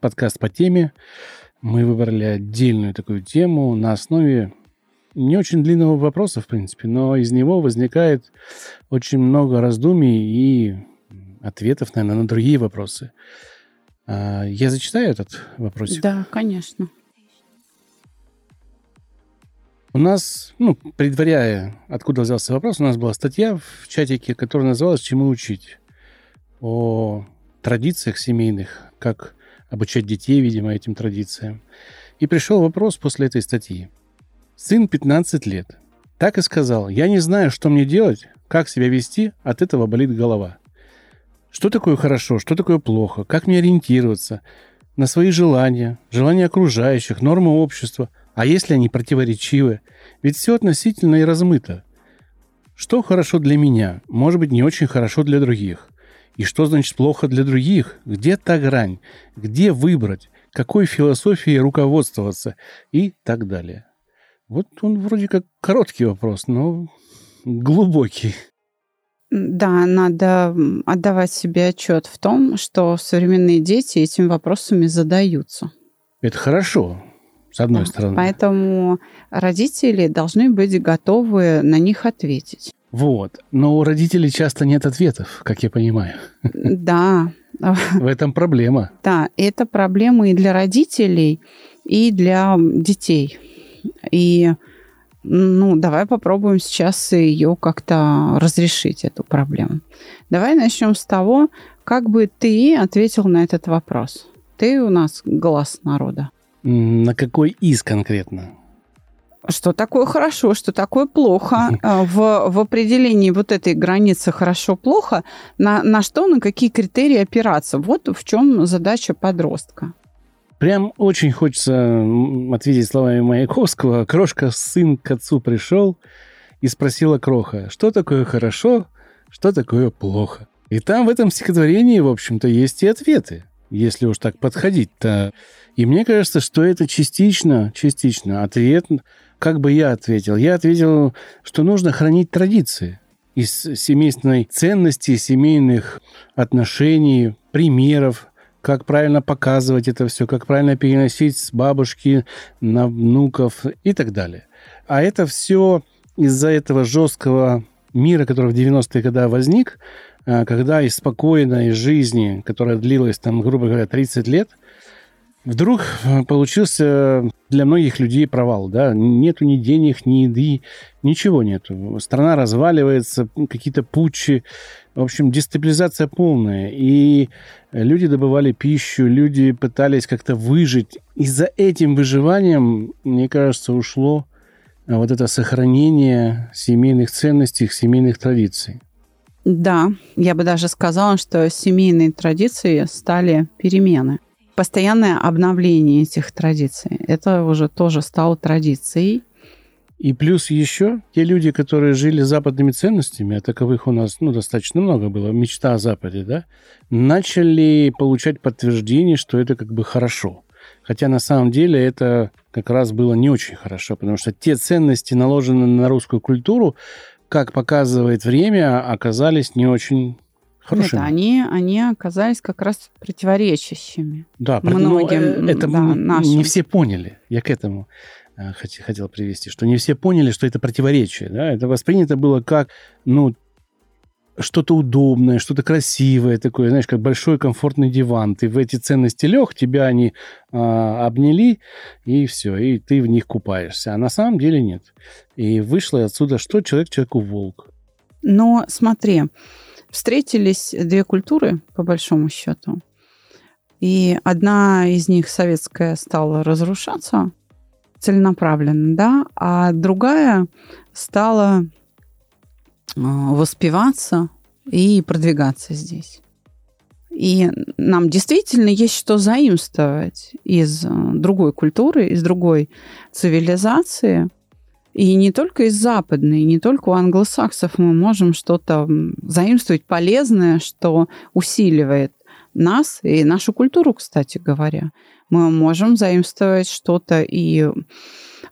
подкаст по теме. Мы выбрали отдельную такую тему на основе не очень длинного вопроса, в принципе, но из него возникает очень много раздумий и ответов, наверное, на другие вопросы. А, я зачитаю этот вопрос? Да, конечно. У нас, ну, предваряя, откуда взялся вопрос, у нас была статья в чатике, которая называлась «Чему учить?» о традициях семейных, как обучать детей, видимо, этим традициям. И пришел вопрос после этой статьи. Сын 15 лет. Так и сказал, я не знаю, что мне делать, как себя вести, от этого болит голова. Что такое хорошо, что такое плохо, как мне ориентироваться на свои желания, желания окружающих, нормы общества, а если они противоречивы? Ведь все относительно и размыто. Что хорошо для меня, может быть, не очень хорошо для других. И что значит плохо для других? Где та грань? Где выбрать? Какой философией руководствоваться? И так далее. Вот он вроде как короткий вопрос, но глубокий. Да, надо отдавать себе отчет в том, что современные дети этими вопросами задаются. Это хорошо, с одной да, стороны. Поэтому родители должны быть готовы на них ответить. Вот. Но у родителей часто нет ответов, как я понимаю. Да. В этом проблема. Да, это проблема и для родителей, и для детей. И ну, давай попробуем сейчас ее как-то разрешить, эту проблему. Давай начнем с того, как бы ты ответил на этот вопрос. Ты у нас глаз народа. На какой из конкретно? Что такое хорошо, что такое плохо. А, в, в определении вот этой границы хорошо-плохо, на, на что, на какие критерии опираться. Вот в чем задача подростка. Прям очень хочется ответить словами Маяковского. Крошка сын к отцу пришел и спросила Кроха, что такое хорошо, что такое плохо. И там в этом стихотворении, в общем-то, есть и ответы, если уж так подходить-то. И мне кажется, что это частично, частично ответ как бы я ответил? Я ответил, что нужно хранить традиции из семейной ценности, семейных отношений, примеров, как правильно показывать это все, как правильно переносить с бабушки на внуков и так далее. А это все из-за этого жесткого мира, который в 90-е годы возник, а, когда из спокойной жизни, которая длилась, там, грубо говоря, 30 лет – Вдруг э, получился для многих людей провал, да, нету ни денег, ни еды, ничего нету. Страна разваливается, какие-то путчи, в общем, дестабилизация полная. И люди добывали пищу, люди пытались как-то выжить. И за этим выживанием, мне кажется, ушло вот это сохранение семейных ценностей, семейных традиций. Да, я бы даже сказала, что семейные традиции стали перемены постоянное обновление этих традиций. Это уже тоже стало традицией. И плюс еще те люди, которые жили западными ценностями, а таковых у нас ну, достаточно много было, мечта о Западе, да, начали получать подтверждение, что это как бы хорошо. Хотя на самом деле это как раз было не очень хорошо, потому что те ценности, наложенные на русскую культуру, как показывает время, оказались не очень Хорошими. Нет, они, они оказались как раз противоречащими. Да, многим. Но это да, нашим. не все поняли. Я к этому э, хотел привести, что не все поняли, что это противоречие. Да? Это воспринято было как, ну, что-то удобное, что-то красивое такое, знаешь, как большой комфортный диван. Ты в эти ценности лег, тебя они а, обняли, и все, и ты в них купаешься. А на самом деле нет. И вышло отсюда, что человек человеку волк. Но смотри, встретились две культуры, по большому счету. И одна из них, советская, стала разрушаться целенаправленно, да, а другая стала а, воспеваться и продвигаться здесь. И нам действительно есть что заимствовать из э, другой культуры, из другой цивилизации. И не только из западной, не только у англосаксов мы можем что-то заимствовать полезное, что усиливает нас и нашу культуру, кстати говоря. Мы можем заимствовать что-то и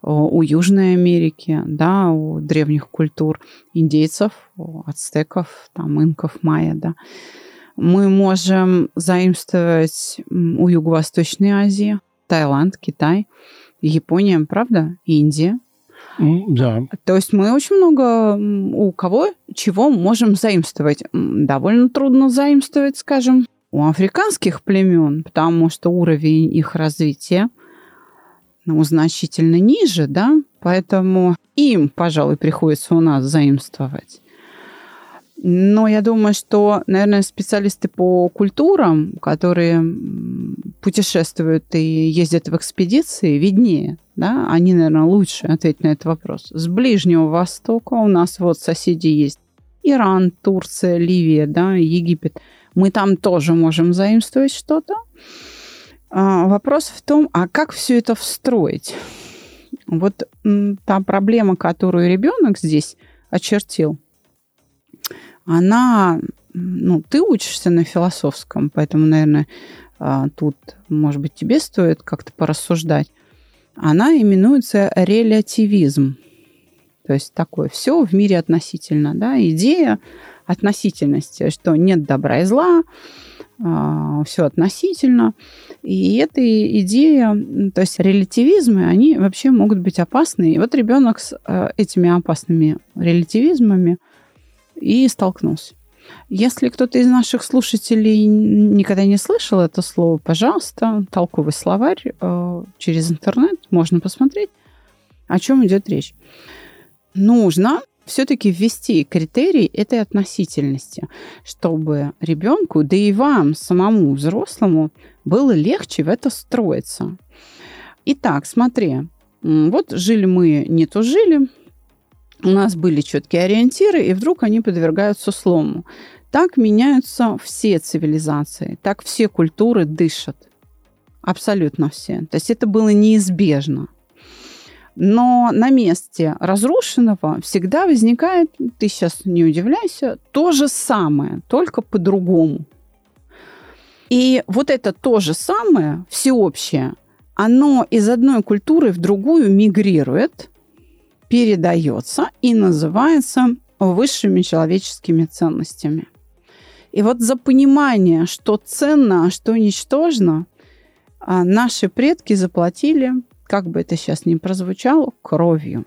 у Южной Америки, да, у древних культур индейцев, у ацтеков, там, инков, майя, да. Мы можем заимствовать у Юго-Восточной Азии, Таиланд, Китай, Япония, правда, Индия. Да. То есть мы очень много у кого чего можем заимствовать. Довольно трудно заимствовать, скажем, у африканских племен, потому что уровень их развития ну, значительно ниже, да, поэтому им, пожалуй, приходится у нас заимствовать. Но я думаю, что, наверное, специалисты по культурам, которые путешествуют и ездят в экспедиции, виднее, да, они, наверное, лучше ответить на этот вопрос. С Ближнего Востока у нас вот соседи есть Иран, Турция, Ливия, да, Египет. Мы там тоже можем заимствовать что-то. А, вопрос в том, а как все это встроить? Вот та проблема, которую ребенок здесь очертил, она, ну, ты учишься на философском, поэтому, наверное, а, тут, может быть, тебе стоит как-то порассуждать. Она именуется релятивизм. То есть такое все в мире относительно, да, идея относительности, что нет добра и зла, а, все относительно. И эта идея, то есть релятивизмы, они вообще могут быть опасны. И вот ребенок с а, этими опасными релятивизмами и столкнулся. Если кто-то из наших слушателей никогда не слышал это слово, пожалуйста, толковый словарь э, через интернет можно посмотреть, о чем идет речь. Нужно все-таки ввести критерий этой относительности, чтобы ребенку, да и вам, самому взрослому, было легче в это строиться. Итак, смотри, вот жили мы, не то жили, у нас были четкие ориентиры, и вдруг они подвергаются слому. Так меняются все цивилизации, так все культуры дышат. Абсолютно все. То есть это было неизбежно. Но на месте разрушенного всегда возникает, ты сейчас не удивляйся, то же самое, только по-другому. И вот это то же самое, всеобщее, оно из одной культуры в другую мигрирует, передается и называется высшими человеческими ценностями. И вот за понимание, что ценно, а что ничтожно, а, наши предки заплатили как бы это сейчас ни прозвучало, кровью.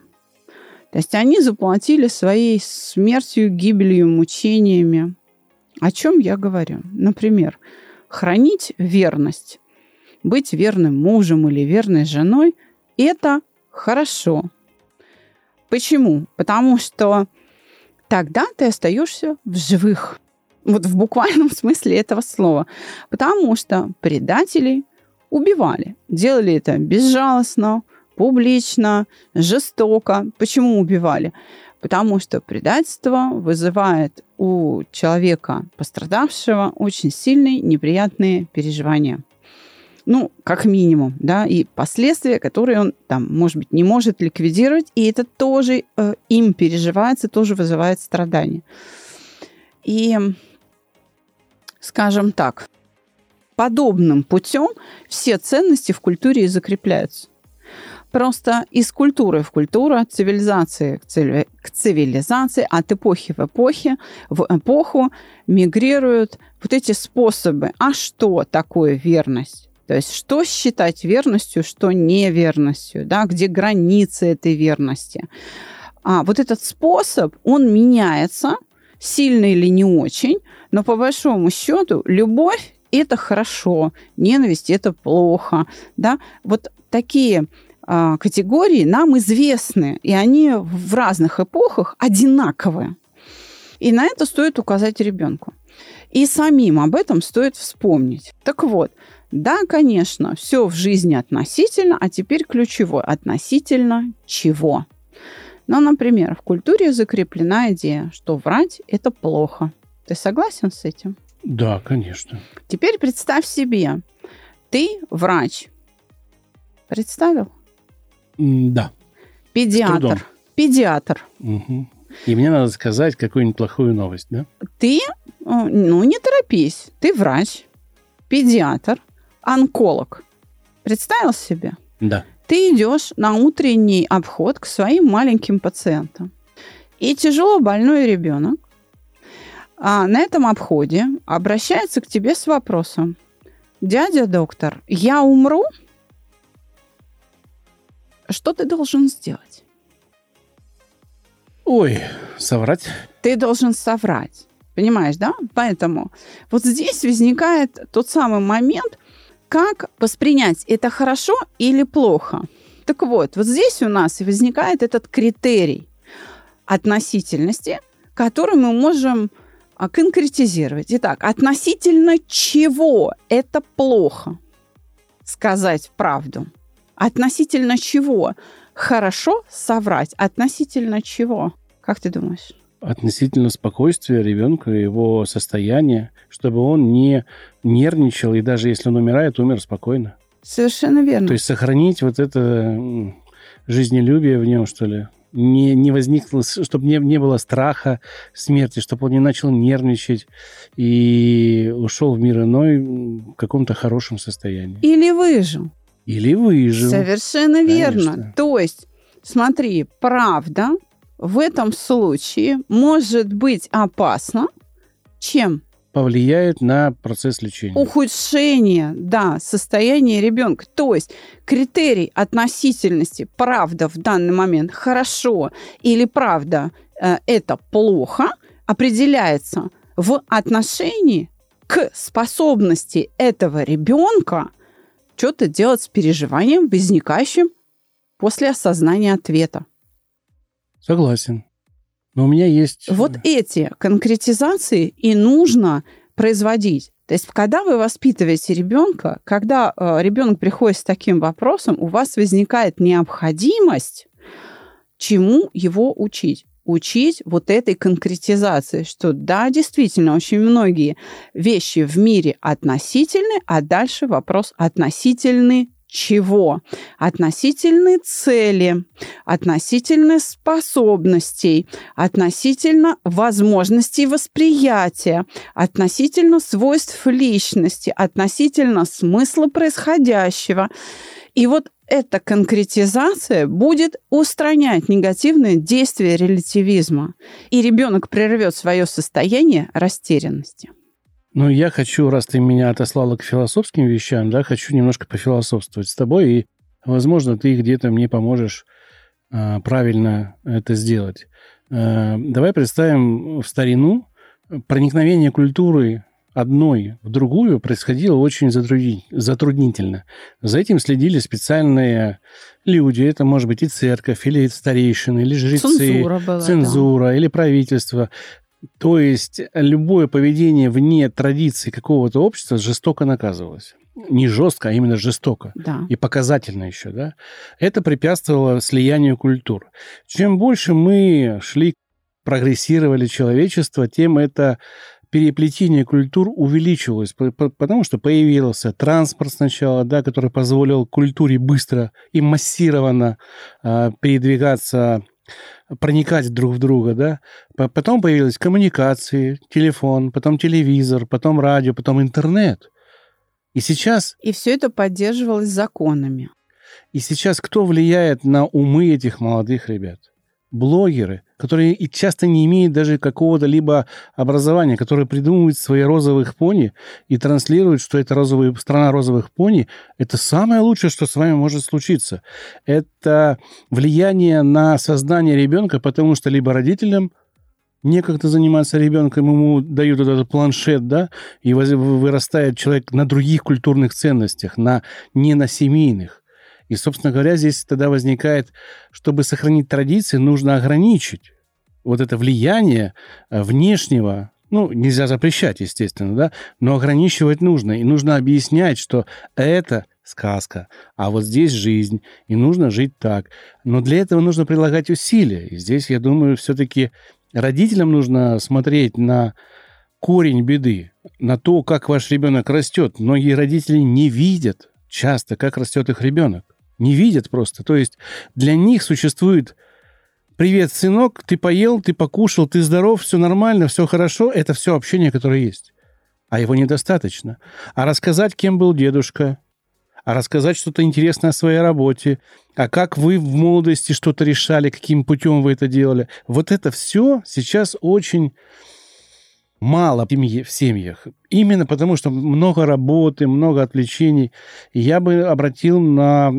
То есть они заплатили своей смертью, гибелью, мучениями. О чем я говорю? Например, хранить верность, быть верным мужем или верной женой – это хорошо. Почему? Потому что тогда ты остаешься в живых. Вот в буквальном смысле этого слова. Потому что предателей убивали. Делали это безжалостно, публично, жестоко. Почему убивали? Потому что предательство вызывает у человека пострадавшего очень сильные неприятные переживания. Ну, как минимум, да, и последствия, которые он там, может быть, не может ликвидировать, и это тоже э, им переживается, тоже вызывает страдания. И, скажем так, подобным путем все ценности в культуре и закрепляются. Просто из культуры в культуру, от цивилизации к цивилизации, от эпохи в эпохи, в эпоху мигрируют вот эти способы. А что такое верность? То есть что считать верностью, что неверностью, да, где границы этой верности. А вот этот способ, он меняется, сильно или не очень, но по большому счету любовь это хорошо, ненависть это плохо, да, вот такие а, категории нам известны, и они в разных эпохах одинаковые. И на это стоит указать ребенку. И самим об этом стоит вспомнить. Так вот, да, конечно, все в жизни относительно, а теперь ключевое. Относительно чего? Ну, например, в культуре закреплена идея, что врать – это плохо. Ты согласен с этим? Да, конечно. Теперь представь себе, ты врач. Представил? Да. трудом. Педиатр. Педиатр. Мгм. И мне надо сказать какую-нибудь плохую новость, да? Ты, э, ну, не торопись, ты врач, педиатр, онколог. Представил себе? Да. Ты идешь на утренний обход к своим маленьким пациентам. И тяжело больной ребенок а, на этом обходе обращается к тебе с вопросом. Дядя доктор, я умру? Что ты должен сделать? Ой, соврать. ты должен соврать. Понимаешь, да? Поэтому вот здесь возникает тот самый момент, как воспринять, это хорошо или плохо. Так вот, вот здесь у нас и возникает этот критерий относительности, который мы можем а, конкретизировать. Итак, относительно чего это плохо сказать правду? Относительно чего хорошо соврать? Относительно чего? Как ты думаешь? Относительно спокойствия ребенка, его состояния, чтобы он не нервничал, и даже если он умирает, умер спокойно. Совершенно верно. То есть сохранить вот это жизнелюбие в нем, что ли. Не, не возникло, чтобы не, не было страха смерти, чтобы он не начал нервничать и ушел в мир иной в каком-то хорошем состоянии. Или выжил. Или выжил. Совершенно верно. Конечно. То есть, смотри, правда в этом случае может быть опасна, чем Повлияет на процесс лечения. ухудшение, да, состояния ребенка. То есть критерий относительности правда в данный момент хорошо или правда э, это плохо определяется в отношении к способности этого ребенка что-то делать с переживанием, возникающим после осознания ответа. Согласен. Но у меня есть... Вот эти конкретизации и нужно производить. То есть, когда вы воспитываете ребенка, когда э, ребенок приходит с таким вопросом, у вас возникает необходимость чему его учить. Учить вот этой конкретизации, что да, действительно, очень многие вещи в мире относительны, а дальше вопрос относительны чего? Относительны цели, относительно способностей, относительно возможностей восприятия, относительно свойств личности, относительно смысла происходящего. И вот эта конкретизация будет устранять негативное действие релятивизма. И ребенок прервет свое состояние растерянности. Ну, я хочу, раз ты меня отослала к философским вещам, да, хочу немножко пофилософствовать с тобой, и, возможно, ты где-то мне поможешь а, правильно это сделать. А, давай представим в старину проникновение культуры одной в другую происходило очень затруднительно. За этим следили специальные люди. Это может быть и церковь, или старейшины, или жрецы, Цензура была. да. цензура или правительство. То есть любое поведение вне традиции какого-то общества жестоко наказывалось. Не жестко, а именно жестоко. Да. И показательно еще, да? Это препятствовало слиянию культур. Чем больше мы шли, прогрессировали человечество, тем это переплетение культур увеличивалось, по- по- потому что появился транспорт сначала, да, который позволил культуре быстро и массированно а, передвигаться, проникать друг в друга, да. По- Потом появились коммуникации, телефон, потом телевизор, потом радио, потом интернет. И сейчас, И все это поддерживалось законами. и сейчас кто влияет на умы этих молодых ребят? Блогеры, которые и часто не имеют даже какого-то либо образования, которые придумывают свои розовых пони и транслируют, что это розовые, страна розовых пони. Это самое лучшее, что с вами может случиться. Это влияние на сознание ребенка, потому что либо родителям некогда заниматься ребенком, ему дают этот планшет, да, и вырастает человек на других культурных ценностях, на, не на семейных. И, собственно говоря, здесь тогда возникает, чтобы сохранить традиции, нужно ограничить вот это влияние э, внешнего, ну, нельзя запрещать, естественно, да, но ограничивать нужно. И нужно объяснять, что это сказка, а вот здесь жизнь, и нужно жить так. Но для этого нужно прилагать усилия. И здесь, я думаю, все-таки родителям нужно смотреть на корень беды, на то, как ваш ребенок растет. Многие родители не видят часто, как растет их ребенок. Не видят просто. То есть для них существует «Привет, сынок, ты поел, ты покушал, ты здоров, все нормально, все хорошо». Это все общение, которое есть. А его недостаточно. А рассказать, кем был дедушка, а рассказать что-то интересное о своей работе, а как вы в молодости что-то решали, каким путем вы это делали. Вот это все сейчас очень мало в семьях. Именно потому, что много работы, много отвлечений. Я бы обратил на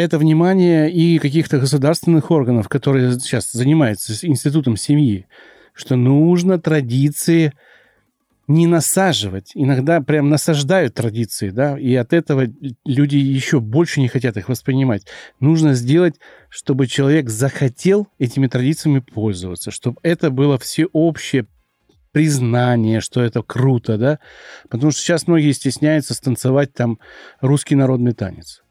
это внимание и каких-то государственных органов, которые сейчас занимаются институтом семьи, что нужно традиции не насаживать. Иногда прям насаждают традиции, да, и от этого люди еще больше не хотят их воспринимать. Нужно сделать, чтобы человек захотел этими традициями пользоваться, чтобы это было всеобщее признание, что это круто, да, потому что сейчас многие стесняются станцевать там русский народный танец.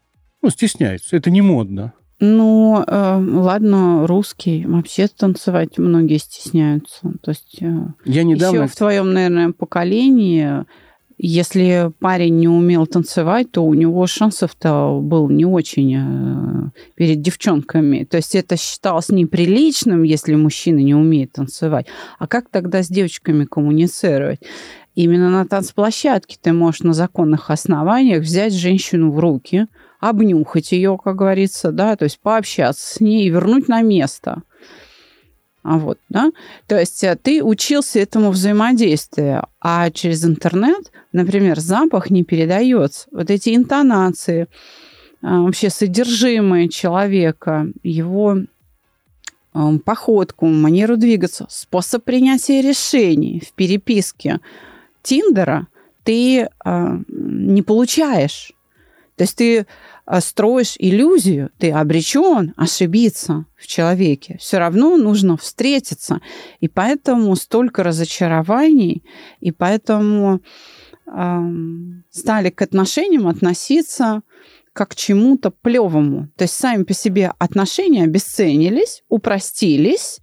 Ну, стесняются, это не модно. Ну, э, ладно, русский. Вообще танцевать многие стесняются. То есть э, Я недавно... еще в твоем, наверное, поколении, если парень не умел танцевать, то у него шансов-то был не очень э, перед девчонками. То есть это считалось неприличным, если мужчина не умеет танцевать. А как тогда с девочками коммуницировать? Именно на танцплощадке ты можешь на законных основаниях взять женщину в руки – обнюхать ее, как говорится, да, то есть пообщаться с ней и вернуть на место. А вот, да, то есть э, ты учился этому взаимодействию, а через интернет, например, запах не передается. Вот эти интонации, э, вообще содержимое человека, его э, походку, манеру двигаться, способ принятия решений в переписке Тиндера ты не получаешь. То есть ты строишь иллюзию, ты обречен ошибиться в человеке. Все равно нужно встретиться. И поэтому столько разочарований, и поэтому э, стали к отношениям относиться как к чему-то плевому. То есть сами по себе отношения обесценились, упростились,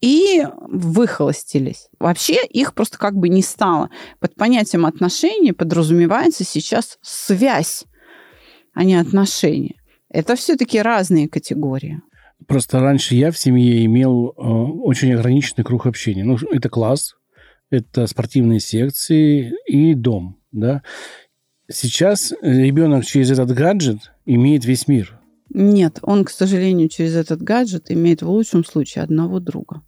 и выхолостились. Вообще их просто как бы не стало. Под понятием отношений подразумевается сейчас связь а не отношения. Это все-таки разные категории. Просто раньше я в семье имел э, очень ограниченный круг общения. Ну, это класс, это спортивные секции и дом, да. Сейчас ребенок через этот гаджет имеет весь мир. Нет, он, к сожалению, через этот гаджет имеет в лучшем случае одного друга.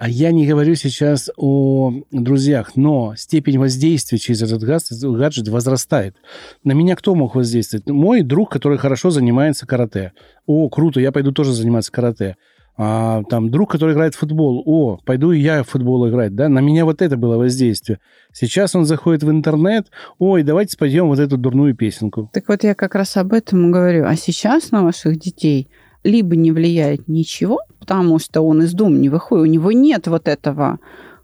А я не говорю сейчас о друзьях, но степень воздействия через этот гаджет возрастает. На меня кто мог воздействовать? Мой друг, который хорошо занимается карате. О, круто, я пойду тоже заниматься карате. А, там друг, который играет в футбол. О, пойду и я в футбол играть, да? На меня вот это было воздействие. Сейчас он заходит в интернет. Ой, давайте споем вот эту дурную песенку. Так вот я как раз об этом говорю. А сейчас на ваших детей либо не влияет ничего, потому что он из дома не выходит, у него нет вот этого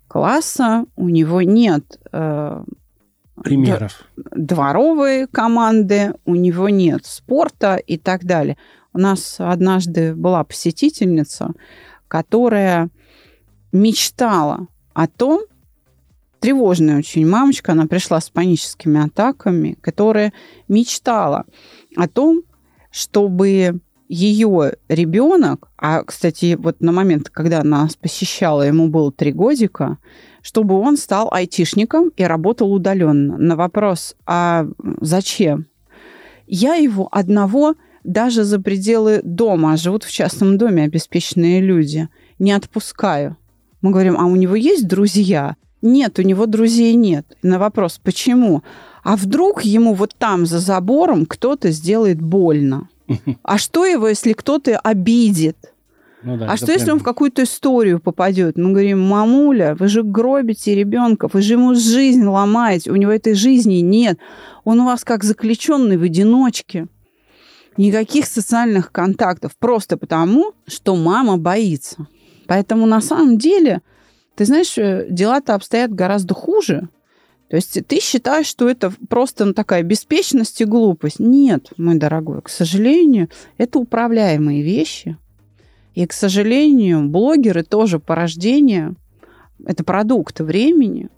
класса, у него нет э, примеров дворовой команды, у него нет спорта и так далее. У нас однажды была посетительница, которая мечтала о том, тревожная очень мамочка, она пришла с паническими атаками, которая мечтала о том, чтобы ее ребенок, а, кстати, вот на момент, когда нас посещала, ему было три годика, чтобы он стал айтишником и работал удаленно. На вопрос, а зачем? Я его одного даже за пределы дома, а живут в частном доме обеспеченные люди, не отпускаю. Мы говорим, а у него есть друзья? Нет, у него друзей нет. На вопрос, почему? А вдруг ему вот там за забором кто-то сделает больно? А что его, если кто-то обидит? Ну, да, а что, если он в какую-то историю попадет? Мы говорим, мамуля, вы же гробите ребенка, вы же ему жизнь ломаете, у него этой жизни нет. Он у вас как заключенный в одиночке. Никаких социальных контактов, просто потому, что мама боится. Поэтому на самом деле, ты знаешь, э, дела-то обстоят гораздо хуже. То есть ты считаешь, что это просто ну, такая беспечность и глупость. Нет, мой дорогой, к сожалению, это управляемые вещи. И, к сожалению, блогеры тоже по рождению, это продукт времени.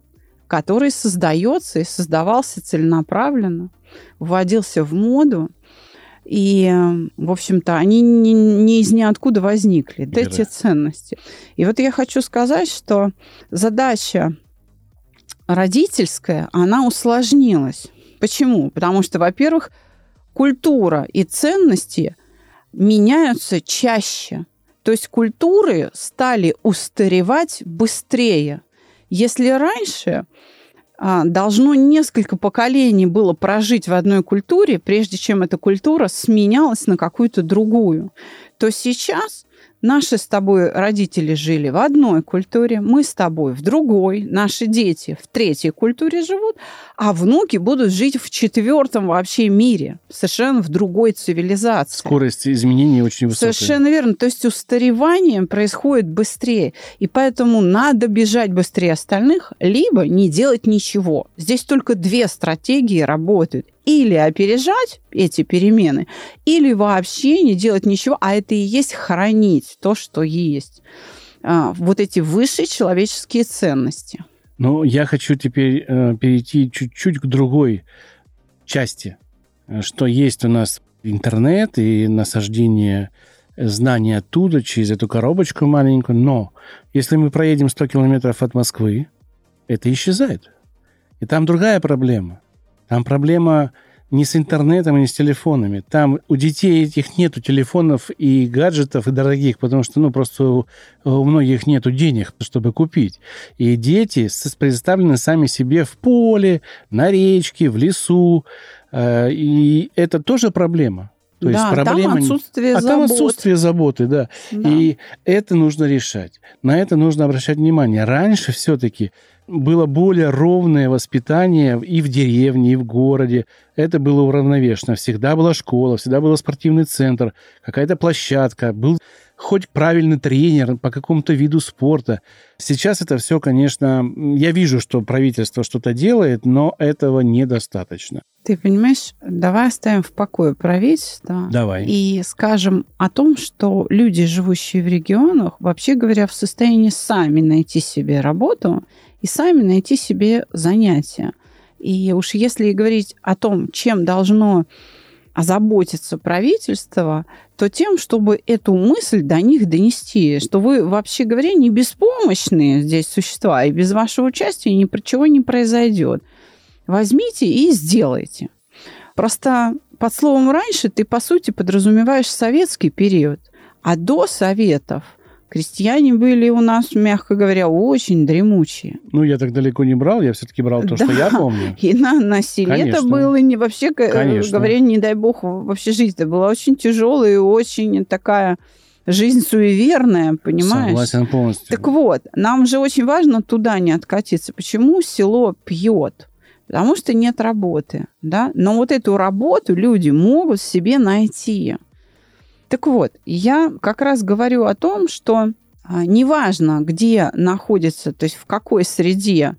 который создается и создавался целенаправленно, вводился в моду, и, в общем-то, они не, не из ниоткуда возникли, да, эти ценности. И вот я хочу сказать, что задача родительская, она усложнилась. Почему? Потому что, во-первых, культура и ценности меняются чаще. То есть культуры стали устаревать быстрее. Если раньше а, должно несколько поколений было прожить в одной культуре, прежде чем эта культура сменялась на какую-то другую, то сейчас Наши с тобой родители жили в одной культуре, мы с тобой в другой, наши дети в третьей культуре живут, а внуки будут жить в четвертом вообще мире, совершенно в другой цивилизации. Скорость изменений очень высокая. Совершенно верно. То есть устаревание происходит быстрее, и поэтому надо бежать быстрее остальных, либо не делать ничего. Здесь только две стратегии работают или опережать эти перемены, или вообще не делать ничего, а это и есть хранить то, что есть. А, вот эти высшие человеческие ценности. Ну, я хочу теперь э, перейти чуть-чуть к другой части, э, что есть у нас интернет и насаждение знаний оттуда через эту коробочку маленькую, но если мы проедем 100 километров от Москвы, это исчезает. И там другая проблема. Там проблема не с интернетом и не с телефонами. Там у детей этих нету телефонов и гаджетов и дорогих, потому что, ну, просто у, у многих нету денег, чтобы купить. И дети представлены сами себе в поле, на речке, в лесу. Э, и это тоже проблема. То да, есть проблема... там отсутствие а забот. там отсутствие заботы, да. да. И это нужно решать. На это нужно обращать внимание. Раньше все-таки было более ровное воспитание и в деревне, и в городе. Это было уравновешено. Всегда была школа, всегда был спортивный центр, какая-то площадка, был хоть правильный тренер по какому-то виду спорта. Сейчас это все, конечно, я вижу, что правительство что-то делает, но этого недостаточно. Ты понимаешь, давай оставим в покое правительство. Давай. И скажем о том, что люди, живущие в регионах, вообще говоря, в состоянии сами найти себе работу и сами найти себе занятия. И уж если говорить о том, чем должно озаботиться правительство, то тем, чтобы эту мысль до них донести, что вы, вообще говоря, не беспомощные здесь существа, и без вашего участия ни про чего не произойдет. Возьмите и сделайте. Просто под словом «раньше» ты, по сути, подразумеваешь советский период, а до Советов – Крестьяне были у нас, мягко говоря, очень дремучие. Ну, я так далеко не брал, я все-таки брал то, да. что я помню. И на, на селе это было не вообще, Конечно. говоря, не дай бог, вообще жизнь-то была очень тяжелая и очень такая жизнь суеверная, понимаешь? Согласен полностью. Так вот, нам же очень важно туда не откатиться. Почему село пьет? Потому что нет работы, да? Но вот эту работу люди могут себе найти. Так вот, я как раз говорю о том, что а, неважно, где находится, то есть в какой среде,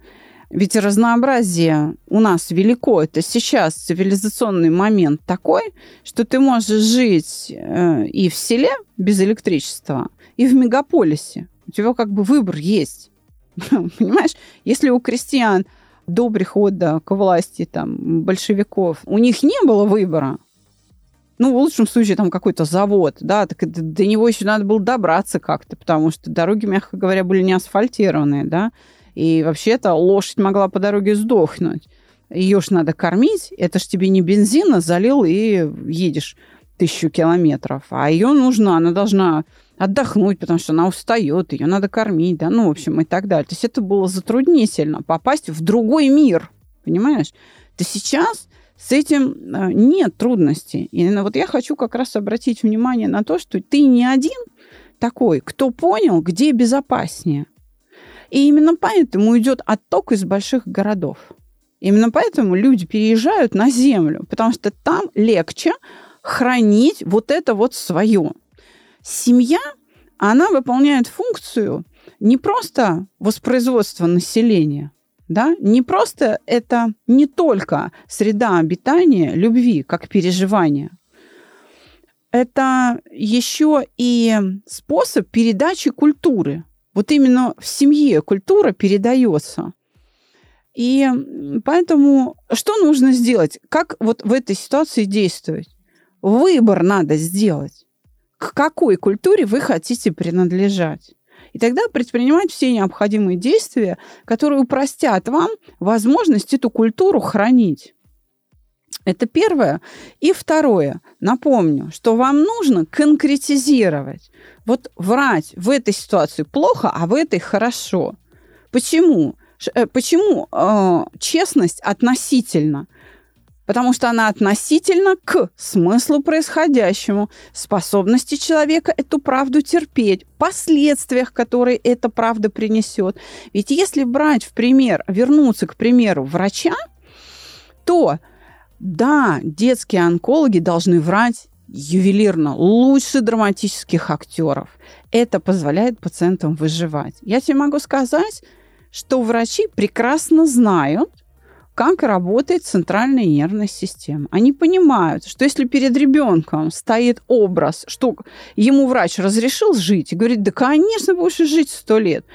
ведь разнообразие у нас велико. Это сейчас цивилизационный момент такой, что ты можешь жить э, и в селе без электричества, и в мегаполисе. У тебя как бы выбор есть. Понимаешь? Если у крестьян до прихода к власти там, большевиков. У них не было выбора, ну, в лучшем случае, там какой-то завод, да, так до него еще надо было добраться как-то, потому что дороги, мягко говоря, были не асфальтированные, да, и вообще-то лошадь могла по дороге сдохнуть. Ее ж надо кормить, это ж тебе не бензина залил и едешь тысячу километров, а ее нужно, она должна отдохнуть, потому что она устает, ее надо кормить, да, ну, в общем, и так далее. То есть это было затруднительно попасть в другой мир, понимаешь? То сейчас с этим э, нет трудностей. И вот я хочу как раз обратить внимание на то, что ты не один такой, кто понял, где безопаснее. И именно поэтому идет отток из больших городов. Именно поэтому люди переезжают на землю, потому что там легче хранить вот это вот свое. Семья, она выполняет функцию не просто воспроизводства населения, да, не просто это не только среда обитания любви, как переживания, это еще и способ передачи культуры. Вот именно в семье культура передается. И поэтому что нужно сделать? Как вот в этой ситуации действовать? Выбор надо сделать. К какой культуре вы хотите принадлежать? И тогда предпринимать все необходимые действия, которые упростят вам возможность эту культуру хранить. Это первое. И второе. Напомню, что вам нужно конкретизировать. Вот врать в этой ситуации плохо, а в этой хорошо. Почему? Э, почему э, честность относительно? Потому что она относительно к смыслу происходящему, способности человека эту правду терпеть, последствиях, которые эта правда принесет. Ведь если брать в пример, вернуться к примеру врача, то да, детские онкологи должны врать ювелирно, лучше драматических актеров. Это позволяет пациентам выживать. Я тебе могу сказать, что врачи прекрасно знают, как работает центральная нервная система. Они понимают, что если перед ребенком стоит образ, что ему врач разрешил жить, и говорит, да, конечно, будешь жить сто лет,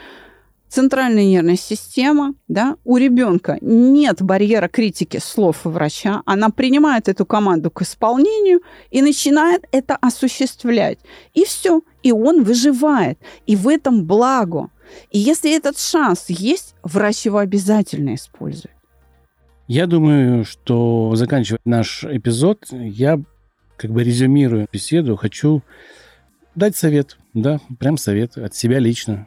центральная нервная система, да, у ребенка нет барьера критики слов врача, она принимает эту команду к исполнению и начинает это осуществлять. И все, и он выживает. И в этом благо. И если этот шанс есть, врач его обязательно использует. Я думаю, что заканчивая наш эпизод, я как бы резюмирую беседу, хочу дать совет, да, прям совет от себя лично.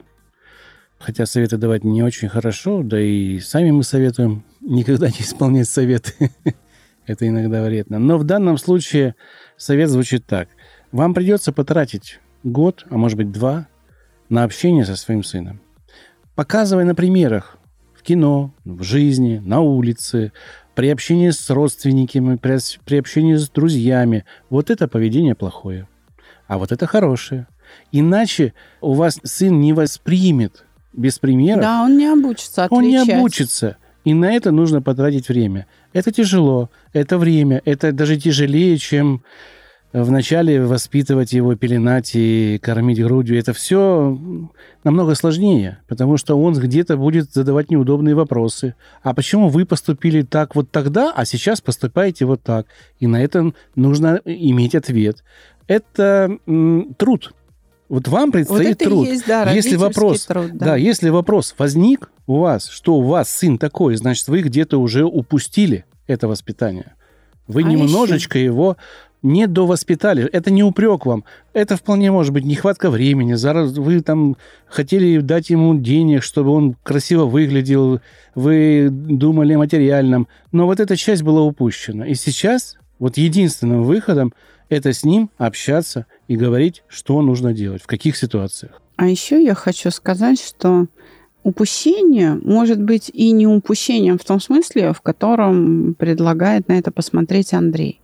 Хотя советы давать не очень хорошо, да и сами мы советуем никогда не исполнять советы. Это иногда вредно. Но в данном случае совет звучит так. Вам придется потратить год, а может быть два, на общение со своим сыном. Показывай на примерах, кино, в жизни, на улице, при общении с родственниками, при, при общении с друзьями. Вот это поведение плохое. А вот это хорошее. Иначе у вас сын не воспримет без примера. Да, он не обучится отличать. Он не обучится. И на это нужно потратить время. Это тяжело, это время, это даже тяжелее, чем вначале воспитывать его, пеленать и кормить грудью, это все намного сложнее, потому что он где-то будет задавать неудобные вопросы. А почему вы поступили так вот тогда, а сейчас поступаете вот так? И на это нужно иметь ответ. Это м, труд. Вот вам предстоит вот труд. Есть, да, если вопрос, труд, да. да, если вопрос возник у вас, что у вас сын такой, значит, вы где-то уже упустили это воспитание. Вы а немножечко еще? его не довоспитали. Это не упрек вам. Это вполне может быть нехватка времени. Зараз вы там хотели дать ему денег, чтобы он красиво выглядел. Вы думали о материальном. Но вот эта часть была упущена. И сейчас вот единственным выходом это с ним общаться и говорить, что нужно делать, в каких ситуациях. А еще я хочу сказать, что упущение может быть и не упущением в том смысле, в котором предлагает на это посмотреть Андрей.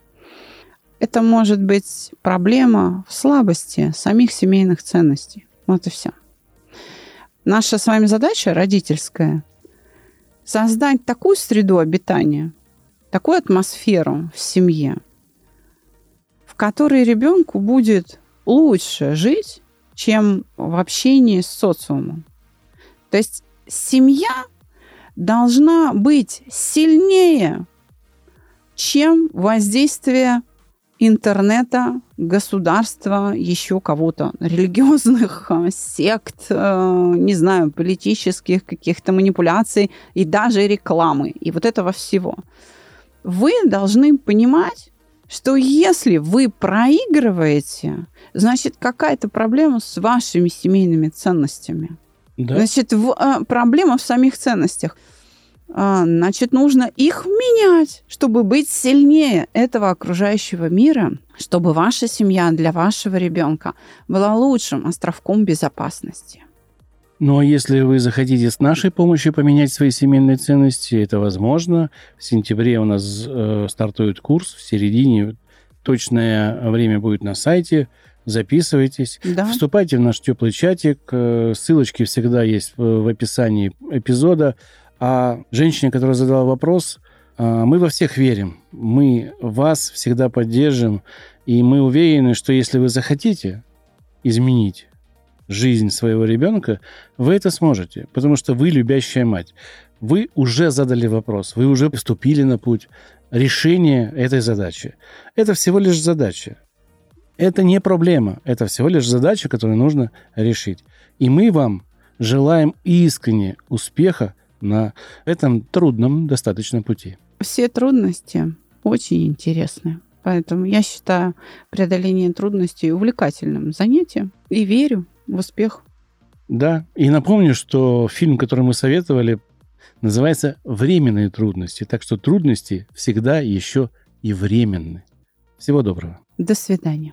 Это может быть проблема в слабости самих семейных ценностей. Вот и все. Наша с вами задача родительская – создать такую среду обитания, такую атмосферу в семье, в которой ребенку будет лучше жить, чем в общении с социумом. То есть семья должна быть сильнее, чем воздействие интернета, государства, еще кого-то, религиозных э, сект, э, не знаю, политических каких-то манипуляций и даже рекламы. И вот этого всего. Вы должны понимать, что если вы проигрываете, значит какая-то проблема с вашими семейными ценностями. Да. Значит, в, э, проблема в самих ценностях. А, значит, нужно их менять, чтобы быть сильнее этого окружающего мира, чтобы ваша семья для вашего ребенка была лучшим островком безопасности. Ну а если вы захотите с нашей помощью поменять свои семейные ценности, это возможно. В сентябре у нас э, стартует курс, в середине точное время будет на сайте. Записывайтесь, да. вступайте в наш теплый чатик. Э, ссылочки всегда есть в, в описании эпизода. А женщине, которая задала вопрос, а, мы во всех верим. Мы вас всегда поддержим. И мы уверены, что если вы захотите изменить жизнь своего ребенка, вы это сможете, потому что вы любящая мать. вы уже задали вопрос, вы уже вступили на путь решения этой задачи. Это всего лишь задача. Это не проблема, это всего лишь задача, которую нужно решить. И мы вам желаем искренне успеха на этом трудном достаточно пути. Все трудности очень интересны. Поэтому я считаю преодоление трудностей увлекательным занятием и верю в успех. Да, и напомню, что фильм, который мы советовали, называется «Временные трудности». Так что трудности всегда еще и временны. Всего доброго. До свидания.